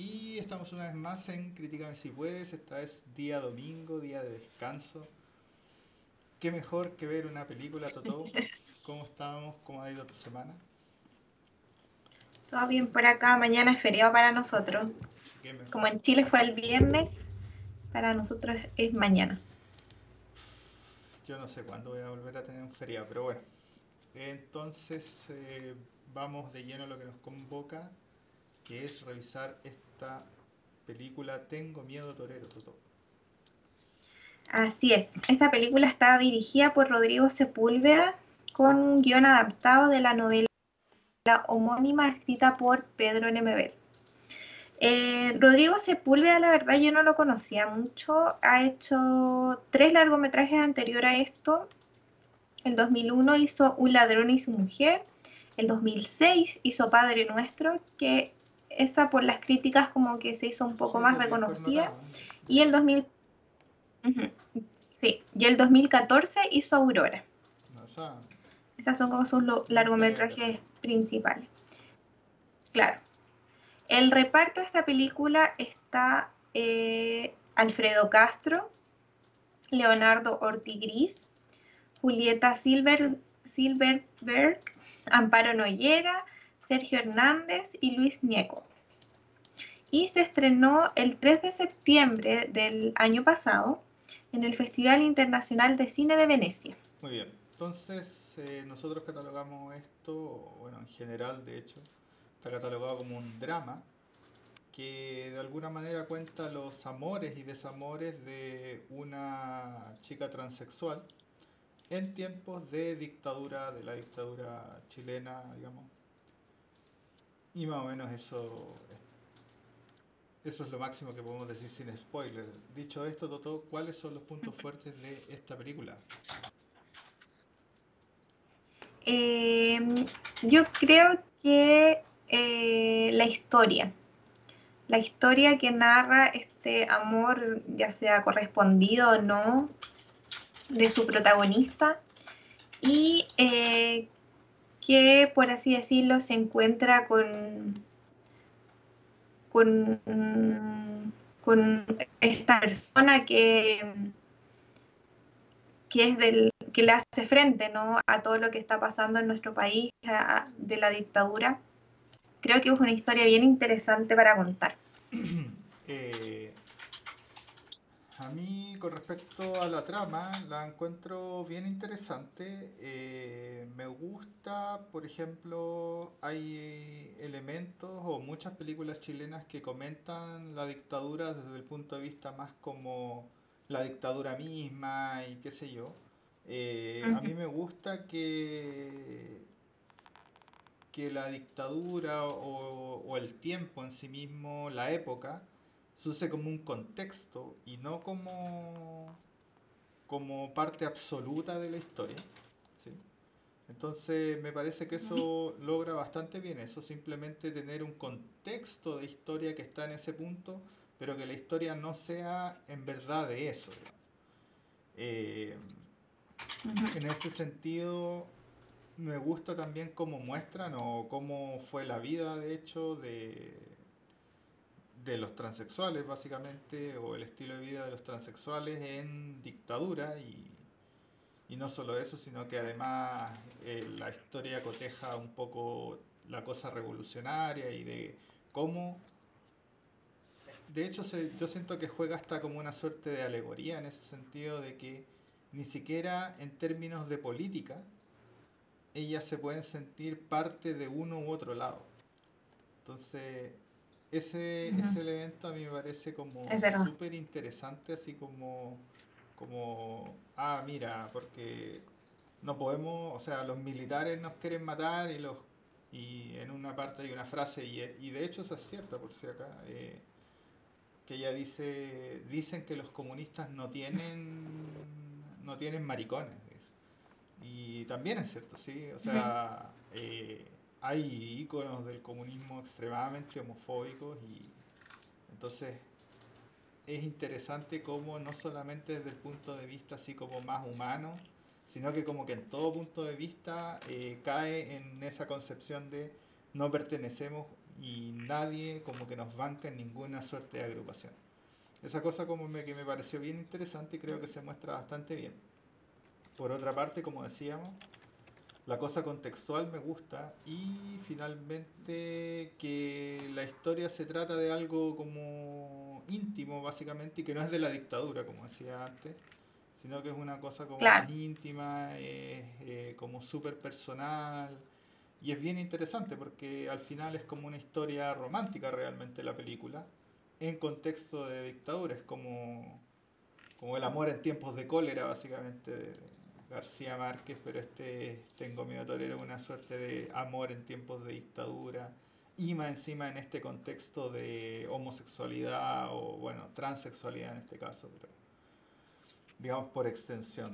Y estamos una vez más en Críticame si puedes. Esta es día domingo, día de descanso. Qué mejor que ver una película, Totó. ¿Cómo estamos? ¿Cómo ha ido tu semana? Todo bien por acá. Mañana es feriado para nosotros. Como en Chile fue el viernes, para nosotros es mañana. Yo no sé cuándo voy a volver a tener un feriado, pero bueno. Entonces eh, vamos de lleno a lo que nos convoca, que es revisar esta película Tengo miedo torero, Toto. Así es. Esta película está dirigida por Rodrigo Sepúlveda con un guion adaptado de la novela homónima escrita por Pedro Nemebel. Eh, Rodrigo Sepúlveda, la verdad, yo no lo conocía mucho. Ha hecho tres largometrajes anteriores a esto. El 2001 hizo Un ladrón y su mujer. El 2006 hizo Padre Nuestro, que esa por las críticas como que se hizo un poco más reconocida. Y el 2000... Sí, y el 2014 hizo Aurora. Esas son como sus largometrajes principales. Claro. El reparto de esta película está eh, Alfredo Castro, Leonardo Ortigris, Julieta Silver, Silverberg, Amparo Noyera, Sergio Hernández y Luis Nieco. Y se estrenó el 3 de septiembre del año pasado en el Festival Internacional de Cine de Venecia. Muy bien, entonces eh, nosotros catalogamos esto, bueno, en general de hecho, está catalogado como un drama que de alguna manera cuenta los amores y desamores de una chica transexual en tiempos de dictadura, de la dictadura chilena, digamos. Y más o menos eso, eso es lo máximo que podemos decir sin spoiler. Dicho esto, Toto, ¿cuáles son los puntos fuertes de esta película? Eh, yo creo que eh, la historia. La historia que narra este amor, ya sea correspondido o no, de su protagonista. Y eh, que, por así decirlo, se encuentra con, con, esta persona que, que es del que le hace frente ¿no? a todo lo que está pasando en nuestro país, de la dictadura. Creo que es una historia bien interesante para contar. Eh, a mí, con respecto a la trama, la encuentro bien interesante. Eh, me gusta, por ejemplo, hay elementos o muchas películas chilenas que comentan la dictadura desde el punto de vista más como la dictadura misma y qué sé yo. Eh, a mí me gusta que, que la dictadura o, el tiempo en sí mismo, la época, use como un contexto y no como, como parte absoluta de la historia. Entonces me parece que eso logra bastante bien, eso simplemente tener un contexto de historia que está en ese punto, pero que la historia no sea en verdad de eso. Eh, en ese sentido, me gusta también cómo muestran o cómo fue la vida, de hecho, de, de los transexuales, básicamente, o el estilo de vida de los transexuales en dictadura. Y, y no solo eso, sino que además eh, la historia coteja un poco la cosa revolucionaria y de cómo de hecho, yo siento que juega hasta como una suerte de alegoría en ese sentido de que ni siquiera en términos de política, ellas se pueden sentir parte de uno u otro lado. Entonces, ese, ese elemento a mí me parece como súper interesante, así como, como, ah, mira, porque no podemos, o sea, los militares nos quieren matar y los y en una parte hay una frase, y, y de hecho esa es cierta, por si acá, eh, que ella dice, dicen que los comunistas no tienen no tienen maricones. Y también es cierto, sí. O sea, eh, hay íconos del comunismo extremadamente homofóbicos y entonces es interesante cómo no solamente desde el punto de vista así como más humano, sino que como que en todo punto de vista eh, cae en esa concepción de no pertenecemos y nadie como que nos banca en ninguna suerte de agrupación. Esa cosa como que me pareció bien interesante y creo que se muestra bastante bien. Por otra parte, como decíamos, la cosa contextual me gusta y finalmente que la historia se trata de algo como íntimo básicamente y que no es de la dictadura, como decía antes, sino que es una cosa como más íntima, eh, como súper personal y es bien interesante porque al final es como una historia romántica realmente la película en contexto de dictadura, es como, como el amor en tiempos de cólera básicamente de García Márquez, pero este Tengo miedo torero una suerte de amor en tiempos de dictadura y más encima en este contexto de homosexualidad o bueno, transexualidad en este caso, pero digamos por extensión,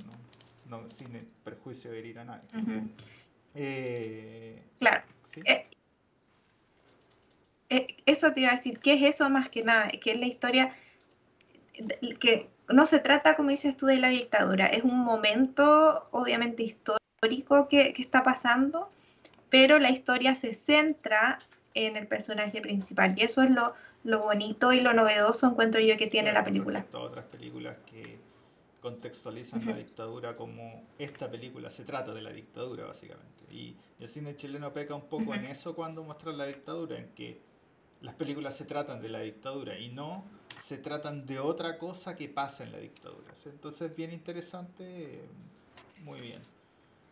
¿no? no sin perjuicio de herir a nadie. Eh, claro. Eh, eh, eso te iba a decir, ¿qué es eso más que nada? Que es la historia que no se trata, como dices tú, de la dictadura, es un momento obviamente histórico que, que está pasando, pero la historia se centra en el personaje principal y eso es lo, lo bonito y lo novedoso encuentro yo que tiene la película. otras películas que contextualizan la dictadura como esta película se trata de la dictadura básicamente. Y, el cine chileno peca un poco en eso cuando muestra la dictadura, en que las películas se tratan de la dictadura y no se tratan de otra cosa que pasa en la dictadura. Entonces, bien interesante, muy bien.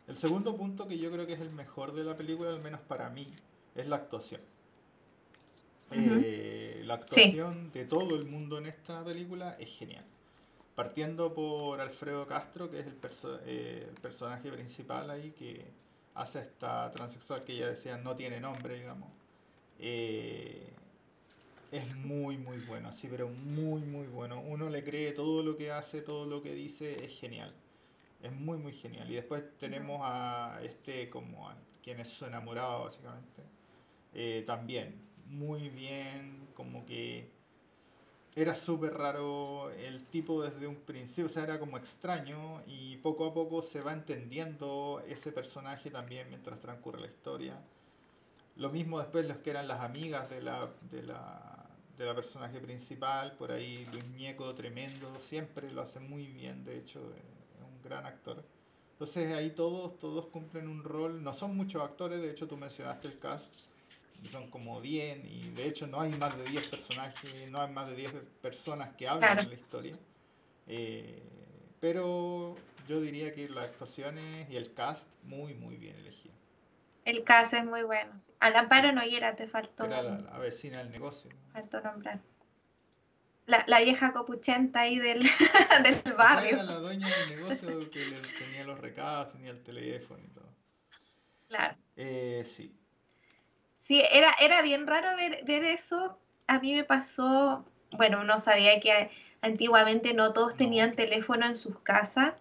El segundo punto que yo creo que es el mejor de la película, al menos para mí, es la actuación. Eh, la actuación de todo el mundo en esta película es genial. Partiendo por Alfredo Castro, que es el, eh, personaje principal ahí, que hace esta transexual que ella decía no tiene nombre, digamos. Eh, es muy, muy bueno, así, pero muy, muy bueno. Uno le cree todo lo que hace, todo lo que dice, es genial. Es muy, muy genial. Y después tenemos a este, como a quien es su enamorado, básicamente. Eh, también, muy bien, como que era súper raro el tipo desde un principio, o sea, era como extraño y poco a poco se va entendiendo ese personaje también mientras transcurre la historia. Lo mismo después los que eran las amigas de la, de la, de la personaje principal, por ahí Luis Ñeco, tremendo, siempre lo hace muy bien, de hecho, es un gran actor. Entonces ahí todos, todos cumplen un rol, no son muchos actores, de hecho tú mencionaste el cast, son como 10 y de hecho no hay más de 10 personajes, no hay más de 10 personas que hablan en la historia. Eh, pero yo diría que las actuaciones y el cast muy, muy bien elegido. El cast es muy bueno. A la Amparo Noguera te faltó. Era la, vecina del negocio. Faltó nombrar. La, la, vieja copuchenta ahí del, del barrio. era la dueña del negocio que tenía los recados, tenía el teléfono y todo. Claro. Eh, sí. Sí, era, era bien raro ver, ver eso. A mí me pasó, bueno, no sabía que antiguamente no todos tenían teléfono en sus casas.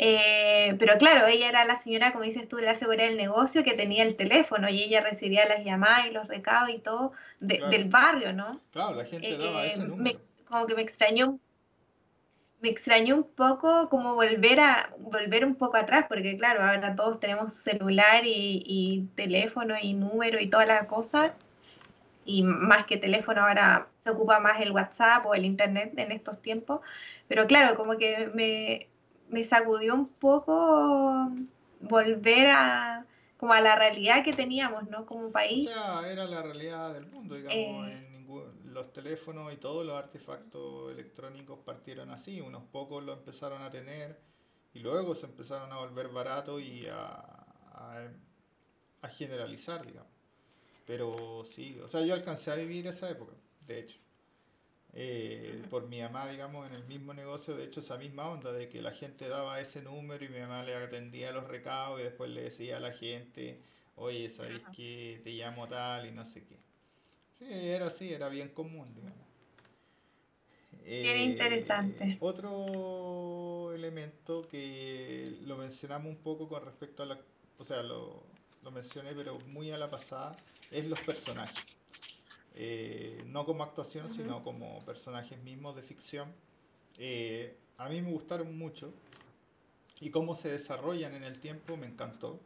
Eh, pero claro, ella era la señora, como dices tú, de la seguridad del negocio que tenía el teléfono y ella recibía las llamadas y los recados y todo del barrio, ¿no? Claro, la gente daba ese eh, número. como que me extrañó me extrañó un poco como volver a volver un poco atrás, porque claro, ahora todos tenemos celular y, teléfono y número y toda la cosa. Y más que teléfono ahora se ocupa más el WhatsApp o el internet en estos tiempos. Pero claro, como que me, me sacudió un poco volver a como a la realidad que teníamos, ¿no? Como país. O sea, era la realidad del mundo, digamos, eh, los teléfonos y todos los artefactos electrónicos partieron así, unos pocos lo empezaron a tener y luego se empezaron a volver baratos y a, generalizar, digamos. Pero sí, o sea, yo alcancé a vivir esa época, de hecho. Eh, por mi mamá, digamos, en el mismo negocio, de hecho, esa misma onda de que la gente daba ese número y mi mamá le atendía los recados y después le decía a la gente, oye, ¿sabéis que te llamo tal y no sé qué? Sí, era así, era bien común, digamos. Bien eh, interesante. Otro elemento que lo mencionamos un poco con respecto a la... O sea, lo, mencioné, pero muy a la pasada, es los personajes. Eh, no como actuación, sino como personajes mismos de ficción. Eh, a mí me gustaron mucho y cómo se desarrollan en el tiempo me encantó.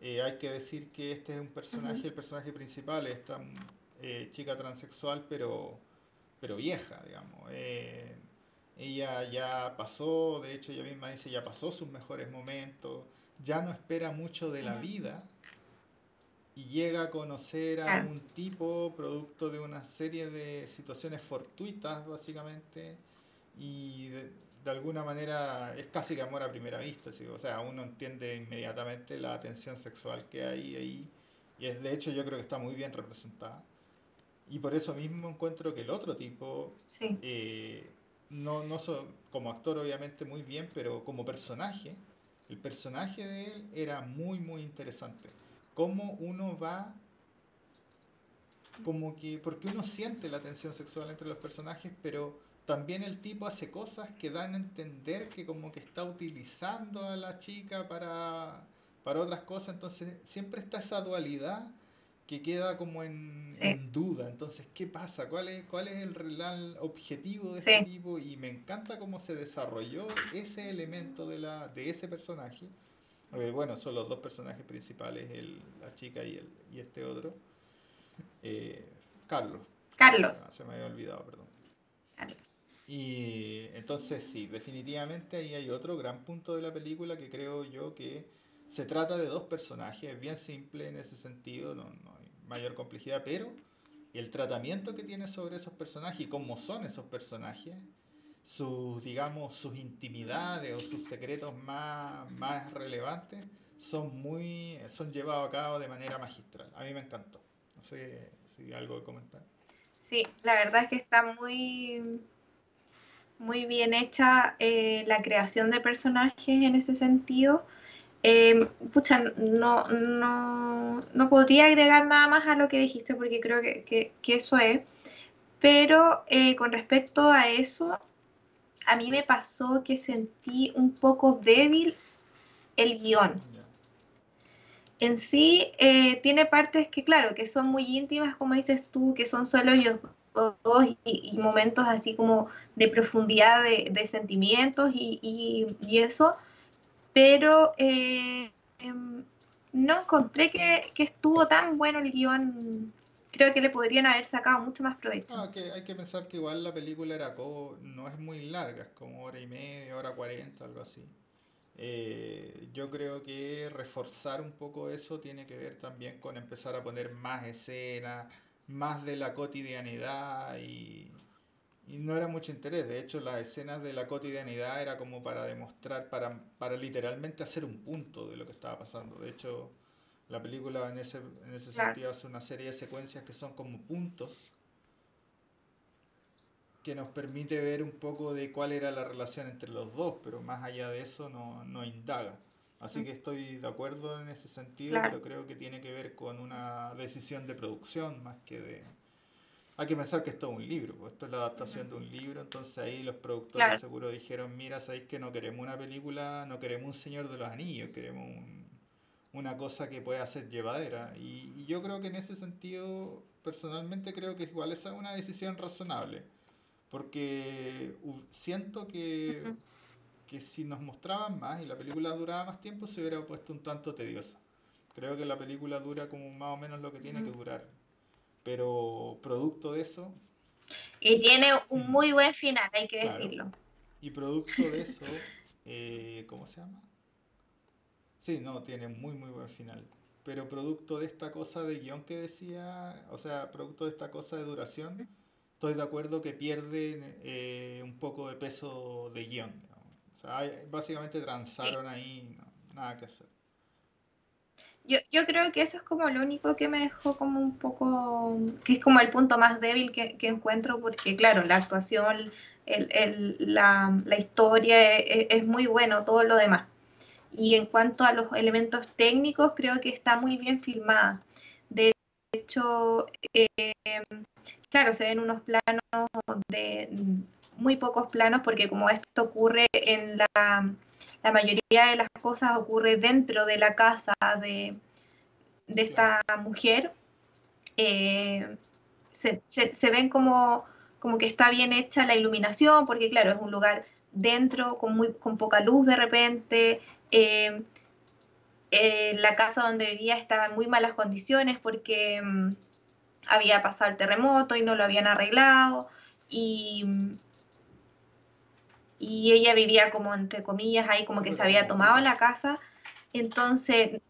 Eh, hay que decir que este es un personaje, el personaje principal, esta eh, chica transexual, pero, pero vieja, digamos. Eh, ella ya pasó, de hecho ella misma dice, ya pasó sus mejores momentos, ya no espera mucho de la vida y llega a conocer a un tipo producto de una serie de situaciones fortuitas, básicamente, y de, alguna manera es casi que amor a primera vista, o sea, uno entiende inmediatamente la tensión sexual que hay ahí, y es, de hecho yo creo que está muy bien representada. Y por eso mismo encuentro que el otro tipo, eh, no, no como actor obviamente muy bien, pero como personaje, el personaje de él era muy, muy interesante. Cómo uno va, como que, porque uno siente la tensión sexual entre los personajes, pero también el tipo hace cosas que dan a entender que como que está utilizando a la chica para, para otras cosas, entonces siempre está esa dualidad que queda como en, duda. Entonces, ¿qué pasa? ¿Cuál es, cuál es el real objetivo de este tipo? Y me encanta cómo se desarrolló ese elemento de, la, de ese personaje. Porque, bueno, son los dos personajes principales, el, la chica y, el, y este otro. Eh, Carlos. Carlos. Se, me había olvidado, perdón. Y entonces sí, definitivamente ahí hay otro gran punto de la película que creo yo que se trata de dos personajes, bien simple en ese sentido, no, no hay mayor complejidad, pero el tratamiento que tiene sobre esos personajes y cómo son esos personajes, sus, digamos, sus intimidades o sus secretos más, más relevantes, son muy, son llevados a cabo de manera magistral. A mí me encantó. No sé si algo que comentar. Sí, la verdad es que está muy, muy bien hecha eh, la creación de personajes en ese sentido. Eh, pucha, no, no, no, podría agregar nada más a lo que dijiste porque creo que, eso es. Pero eh, con respecto a eso, a mí me pasó que sentí un poco débil el guion. En sí, eh, tiene partes que, claro, que son muy íntimas, como dices tú, que son solo ellos dos y, momentos así como de profundidad de, sentimientos y, y eso pero eh, em, no encontré que, estuvo tan bueno el guion. Creo que le podrían haber sacado mucho más provecho. Ah, hay que pensar que igual la película era no es muy larga, es como hora y media, hora cuarenta, algo así. Eh, yo creo que reforzar un poco eso tiene que ver también con empezar a poner más escenas, más de la cotidianidad y, y no era mucho interés. De hecho, las escenas de la cotidianidad era como para demostrar, para, para literalmente hacer un punto de lo que estaba pasando. De hecho, la película en ese, en ese sentido hace una serie de secuencias que son como puntos que nos permite ver un poco de cuál era la relación entre los dos, pero más allá de eso no, no indaga. Así mm. que estoy de acuerdo en ese sentido, pero creo que tiene que ver con una decisión de producción más que de, hay que pensar que esto es un libro, pues esto es la adaptación de un libro, entonces ahí los productores seguro dijeron, mira, sabéis que no queremos una película, no queremos un Señor de los Anillos, queremos una cosa que pueda ser llevadera. Y, yo creo que en ese sentido, personalmente creo que igual esa es una decisión razonable, porque siento que, que si nos mostraban más y la película duraba más tiempo, se hubiera puesto un tanto tediosa. Creo que la película dura como más o menos lo que tiene que durar pero producto de eso... Y tiene un muy buen final, hay que decirlo. Y producto de eso, eh, ¿cómo se llama? Sí, no, tiene muy, muy buen final. Pero producto de esta cosa de guion que decía, o sea, producto de esta cosa de duración, estoy de acuerdo que pierde eh, un poco de peso de guion. O sea, básicamente transaron ahí, nada que hacer. Yo, yo, creo que eso es como lo único que me dejó como un poco, que es como el punto más débil que, que encuentro, porque claro, la actuación, el, el, la, la, historia es, es, muy bueno, todo lo demás. Y en cuanto a los elementos técnicos, creo que está muy bien filmada. De hecho, eh, claro, se ven unos planos de muy pocos planos, porque como esto ocurre en la la mayoría de las cosas ocurre dentro de la casa de, esta mujer. Eh, se, ven como, como que está bien hecha la iluminación, porque claro, es un lugar dentro con, muy, con poca luz de repente. Eh, eh, la casa donde vivía estaba en muy malas condiciones porque mm, había pasado el terremoto y no lo habían arreglado y, y ella vivía como entre comillas ahí como que se había tomado la casa. Entonces,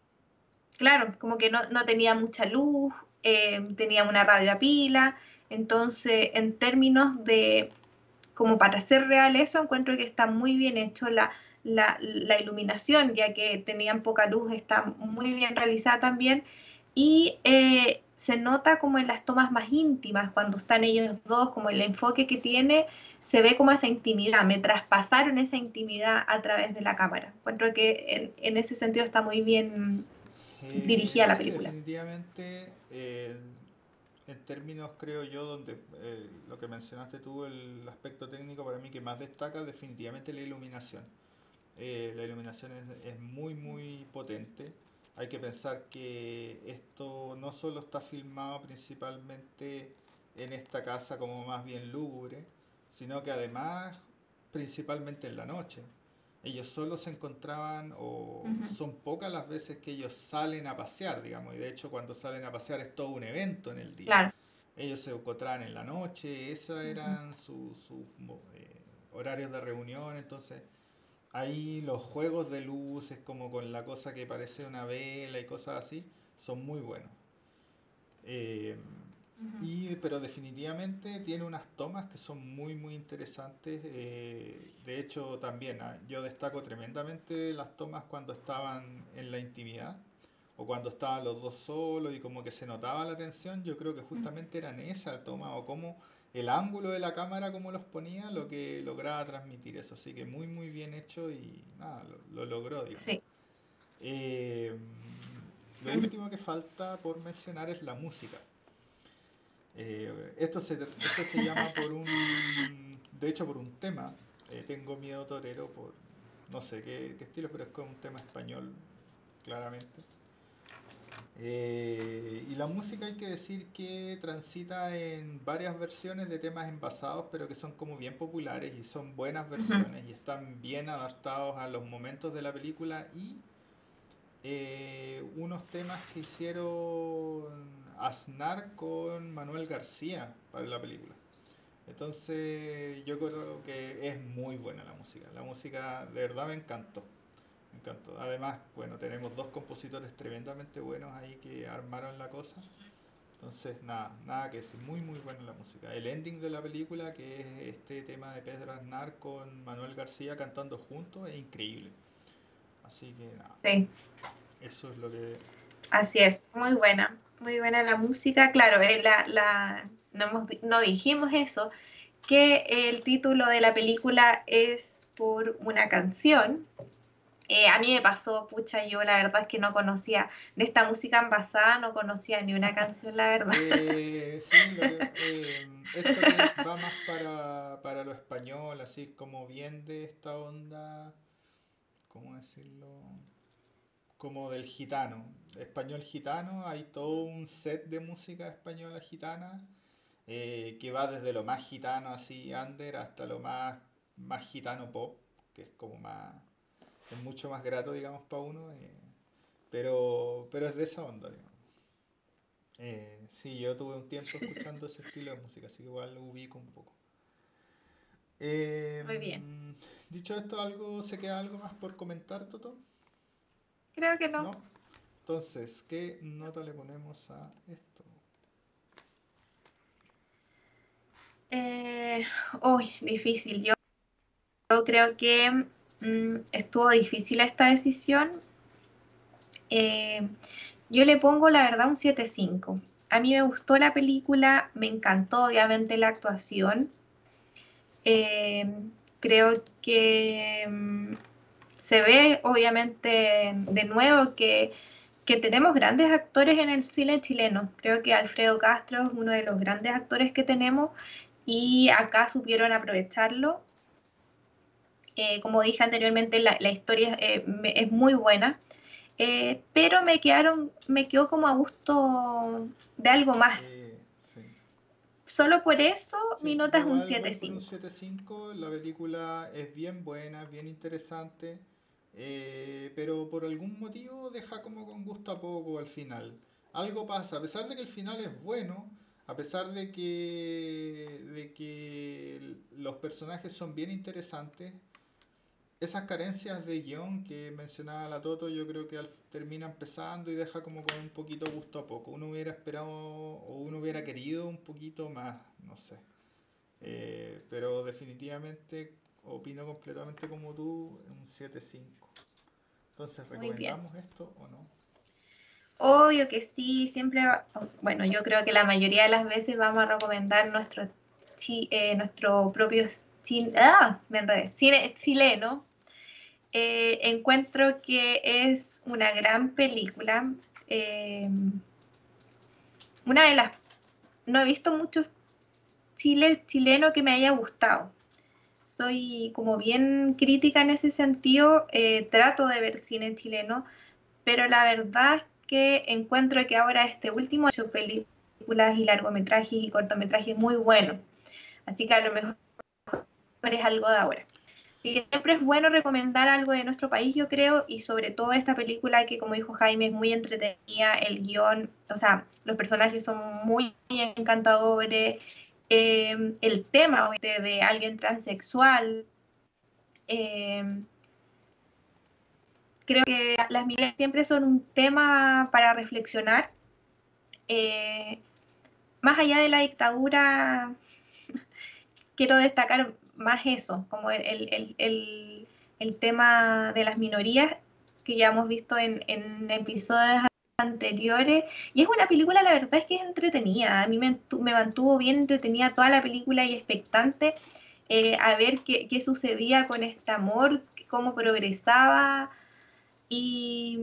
claro, como que no, tenía mucha luz, eh, tenía una radio a pila. Entonces, en términos de, como para hacer real eso, encuentro que está muy bien hecho la, la, iluminación, ya que tenían poca luz, está muy bien realizada también. Y eh, se nota como en las tomas más íntimas, cuando están ellos dos, como el enfoque que tiene, se ve como esa intimidad, me traspasaron esa intimidad a través de la cámara. Encuentro que en, ese sentido está muy bien eh, dirigida la película. Definitivamente, eh, en términos, creo yo, donde lo que mencionaste tú, el aspecto técnico para mí que más destaca, definitivamente la iluminación eh, la iluminación es, muy muy potente. Hay que pensar que esto no solo está filmado principalmente en esta casa como más bien lúgubre, sino que además principalmente en la noche. Ellos solo se encontraban, o son pocas las veces que ellos salen a pasear, digamos, y de hecho cuando salen a pasear es todo un evento en el día. Ellos se encontraban en la noche, esos eran sus eh, horarios de reunión, entonces ahí los juegos de luces, como con la cosa que parece una vela y cosas así, son muy buenos. Eh, y, pero definitivamente tiene unas tomas que son muy muy interesantes. Eh, de hecho también ah, yo destaco tremendamente las tomas cuando estaban en la intimidad o cuando estaban los dos solos y como que se notaba la tensión. Yo creo que justamente eran esa toma o como el ángulo de la cámara como los ponía lo que lograba transmitir eso. Así que muy, muy bien hecho y nada, lo, logró, digamos. Eh, lo último que falta por mencionar es la música. Eh, esto, se, esto se llama por un, de hecho por un tema, eh, Tengo miedo torero, por no sé qué, qué estilo, pero es como un tema español, claramente. Eh, y la música hay que decir que transita en varias versiones de temas envasados, pero que son como bien populares y son buenas versiones y están bien adaptados a los momentos de la película y eh, unos temas que hicieron Aznar con Manuel García para la película. Entonces yo creo que es muy buena la música. La música de verdad me encantó. Además, bueno, tenemos dos compositores tremendamente buenos ahí que armaron la cosa. Entonces, nada, nada que decir, muy muy buena la música. El ending de la película, que es este tema de Pedro Aznar con Manuel García cantando juntos, es increíble. Así que nada. Sí. Eso es lo que... Así es, muy buena, muy buena la música. Claro, eh, la, la, no, no dijimos eso, que el título de la película es por una canción eh, a mí me pasó, pucha, yo la verdad es que no conocía de esta música envasada, no conocía ni una canción, la verdad. Eh, sí, eh, esto va más para, para, lo español, así como bien de esta onda, ¿cómo decirlo? Como del gitano, español gitano, hay todo un set de música española gitana que va desde lo más gitano así, under, hasta lo más, más gitano pop, que es como más es mucho más grato, digamos, para uno, eh, pero, pero es de esa onda, digamos. Eh, sí, yo tuve un tiempo escuchando ese estilo de música, así que igual lo ubico un poco. Muy bien. Em, dicho esto, algo ¿se queda algo más por comentar, Toto? Creo que no. Entonces, ¿qué nota le ponemos a esto? Eh, uy, difícil. Yo, yo creo que Mm, estuvo difícil esta decisión. Eh, yo le pongo la verdad un 7.5. A mí me gustó la película, me encantó obviamente la actuación. Eh, creo que mm, se ve obviamente de nuevo que, que, tenemos grandes actores en el cine chileno. Creo que Alfredo Castro es uno de los grandes actores que tenemos y acá supieron aprovecharlo. Eh, como dije anteriormente, la, historia eh, es muy buena, eh, pero me quedaron, me quedó como a gusto de algo más. Solo por eso mi nota es un 7.5. Un 7.5, la película es bien buena, bien interesante. pero por algún motivo deja como con gusto a poco al final. Algo pasa, a pesar de que el final es bueno, a pesar de que, de que los personajes son bien interesantes, esas carencias de guion que mencionaba la Toto, yo creo que termina empezando y deja como con un poquito gusto a poco. Uno hubiera esperado o uno hubiera querido un poquito más, no sé. Eh, pero definitivamente opino completamente como tú, un 7-5. Entonces, ¿recomendamos esto o no? Obvio que sí, siempre, bueno, yo creo que la mayoría de las veces vamos a recomendar nuestro, eh, nuestro propio cine, ah, me enredé, cine chileno. Eh, encuentro que es una gran película. Eh, una de las, no he visto muchos chile, chileno que me haya gustado. Soy como bien crítica en ese sentido, trato de ver cine chileno, pero la verdad es que encuentro que ahora este último hecho películas y largometrajes y cortometrajes muy bueno. Así que a lo mejor es algo de ahora. Siempre es bueno recomendar algo de nuestro país, yo creo, y sobre todo esta película que, como dijo Jaime, es muy entretenida, el guion, o sea, los personajes son muy encantadores, eh, el tema de, alguien transexual, eh, creo que las minorías siempre son un tema para reflexionar. Eh, más allá de la dictadura, quiero destacar más eso, como el, tema de las minorías que ya hemos visto en, episodios anteriores. Y es una película, la verdad es que es entretenida. A mí me, mantuvo bien entretenida toda la película y expectante eh, a ver qué, qué, sucedía con este amor, cómo progresaba. Y,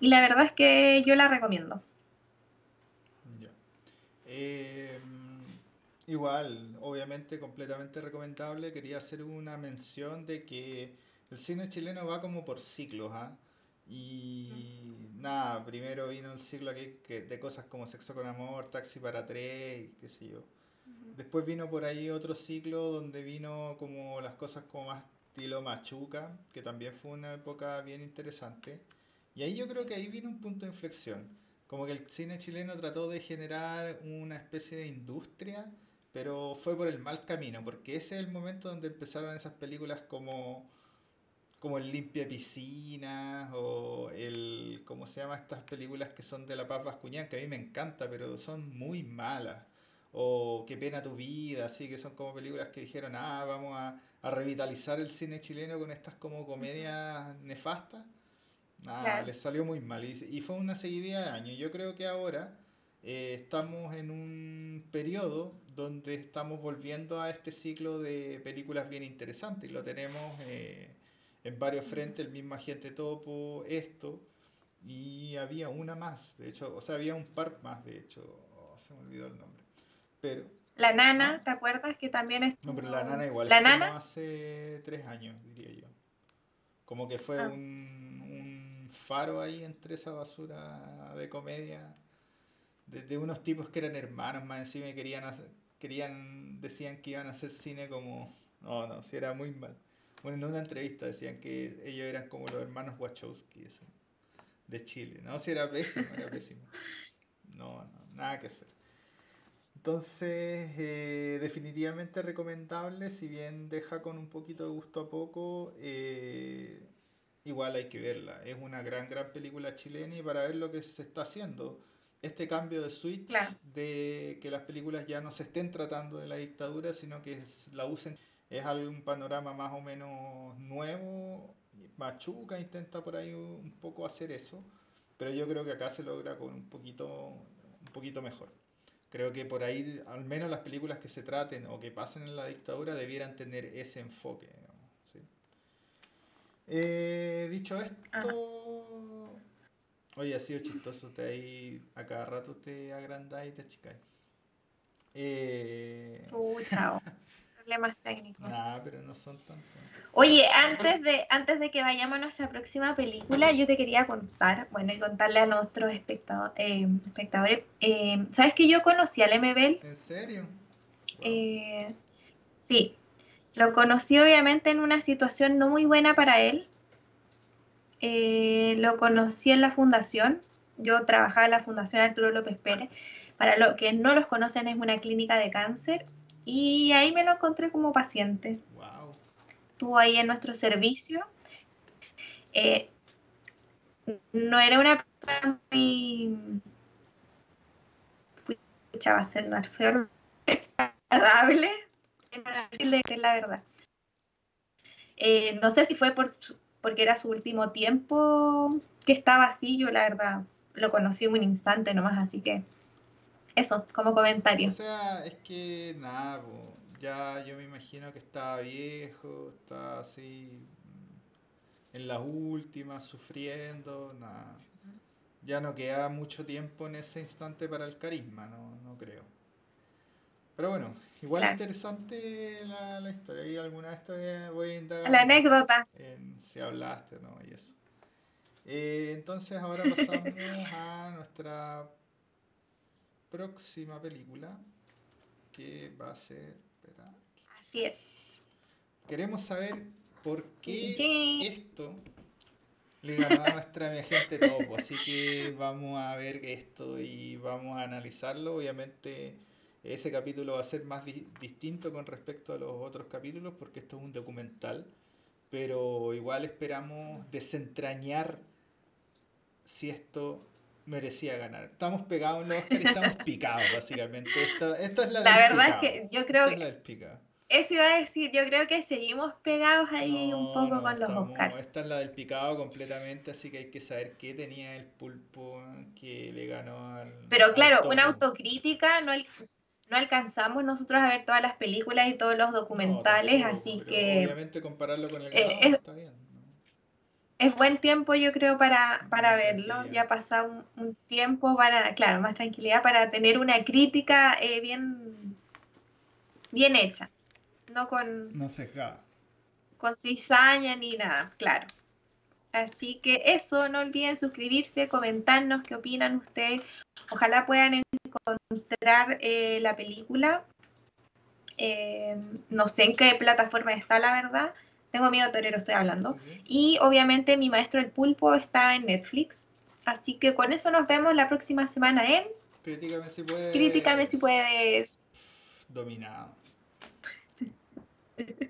y la verdad es que yo la recomiendo. Igual, obviamente completamente recomendable. Quería hacer una mención de que el cine chileno va como por ciclos, ¿ah? Y nada, primero vino el ciclo aquí de cosas como Sexo con Amor, Taxi para Tres, qué sé yo. Después vino por ahí otro ciclo donde vino como las cosas como más estilo Machuca, que también fue una época bien interesante. Y ahí yo creo que ahí vino un punto de inflexión. Como que el cine chileno trató de generar una especie de industria, pero fue por el mal camino, porque ese es el momento donde empezaron esas películas como, como el Limpia Piscinas o el, ¿cómo se llama? Estas películas que son de La Paz Vascuñán, que a mí me encanta, pero son muy malas. O Qué pena tu vida, así que son como películas que dijeron, ah, vamos a a revitalizar el cine chileno con estas como comedias nefastas, nada, les salió muy mal. Y, fue una seguidilla de años. Yo creo que ahora eh, estamos en un periodo donde estamos volviendo a este ciclo de películas bien interesantes. Lo tenemos eh, en varios frentes, el mismo Agente Topo, esto. Y había una más, de hecho, o sea, había un par más, de hecho, oh, se me olvidó el nombre. Pero la nana, ¿te acuerdas que también es? No, pero la nana igual. ¿La nana? hace tres años, diría yo. Como que fue ah. un, faro ahí entre esa basura de comedia. De, unos tipos que eran hermanos más encima y querían, querían, decían que iban a hacer cine como... No, no, si era muy mal. Bueno, en una entrevista decían que ellos eran como los hermanos Wachowski de Chile. No, si era pésimo, era pésimo. No, no, nada que hacer. Entonces, eh, definitivamente recomendable, si bien deja con un poquito de gusto a poco, eh, igual hay que verla. Es una gran, gran película chilena y para ver lo que se está haciendo, este cambio de switch de que las películas ya no se estén tratando de la dictadura, sino que la usen, es algún panorama más o menos nuevo. Machuca intenta por ahí un poco hacer eso, pero yo creo que acá se logra con un poquito, un poquito mejor. Creo que por ahí, al menos las películas que se traten o que pasen en la dictadura, debieran tener ese enfoque. Eh, dicho esto, oye, ha sido chistoso. Te ahí, a cada rato te agrandáis y te achicáis. Eh... Uh, chao. Problemas técnicos. Nah, pero no son tantos. Oye, antes de, antes de que vayamos a nuestra próxima película, yo te quería contar, bueno, y contarle a nuestros eh, espectadores, eh, ¿sabes que yo conocí al MBL? ¿En serio? Eh, sí, Lo conocí obviamente en una situación no muy buena para él. Eh, lo conocí en la fundación. Yo trabajaba en la Fundación Arturo López Pérez. Para los que no los conocen, es una clínica de cáncer. Y ahí me lo encontré como paciente. Wow. Estuvo ahí en nuestro servicio. Eh, no era una persona muy. Va a ser feo, agradable es la verdad. Eh, no sé si fue por, porque era su último tiempo que estaba así, yo la verdad lo conocí en un instante nomás, así que eso, como comentario. O sea, es que nada, ya yo me imagino que estaba viejo, estaba así en las últimas, sufriendo, nada. Ya no queda mucho tiempo en ese instante para el carisma, no, no creo. Pero bueno, igual interesante la, la, historia. Y alguna vez voy a indagar. La anécdota. Si hablaste, ¿no? Y eso. Eh, entonces ahora pasamos a nuestra próxima película. Que va a ser. Así es. Queremos saber por qué esto le ganó a nuestra gente topo. Así que vamos a ver esto y vamos a analizarlo. Obviamente ese capítulo va a ser más distinto con respecto a los otros capítulos porque esto es un documental, pero igual esperamos desentrañar si esto merecía ganar. Estamos pegados en los Oscar y estamos picados, básicamente. Esto, es la, la verdad es que yo creo que... Eso iba a decir, yo creo que seguimos pegados ahí un poco con los Oscars. Esta es la del picado completamente, así que hay que saber qué tenía el pulpo que le ganó al. Pero claro, una autocrítica no, no alcanzamos nosotros a ver todas las películas y todos los documentales, así que... Obviamente compararlo con el eh, es, está bien. Es buen tiempo yo creo para, para verlo, ya ha pasado un, tiempo para, claro, más tranquilidad, para tener una crítica eh, bien, bien hecha, no con... No sesgada. Con cizaña ni nada, claro. Así que eso, no olviden suscribirse, comentarnos qué opinan ustedes. Ojalá puedan encontrar eh, la película. Eh, no sé en qué plataforma está, la verdad. Tengo miedo, Torero, estoy hablando. Y obviamente mi maestro el pulpo está en Netflix. Así que con eso nos vemos la próxima semana en... Críticame si puedes. Críticame si puedes. Dominado.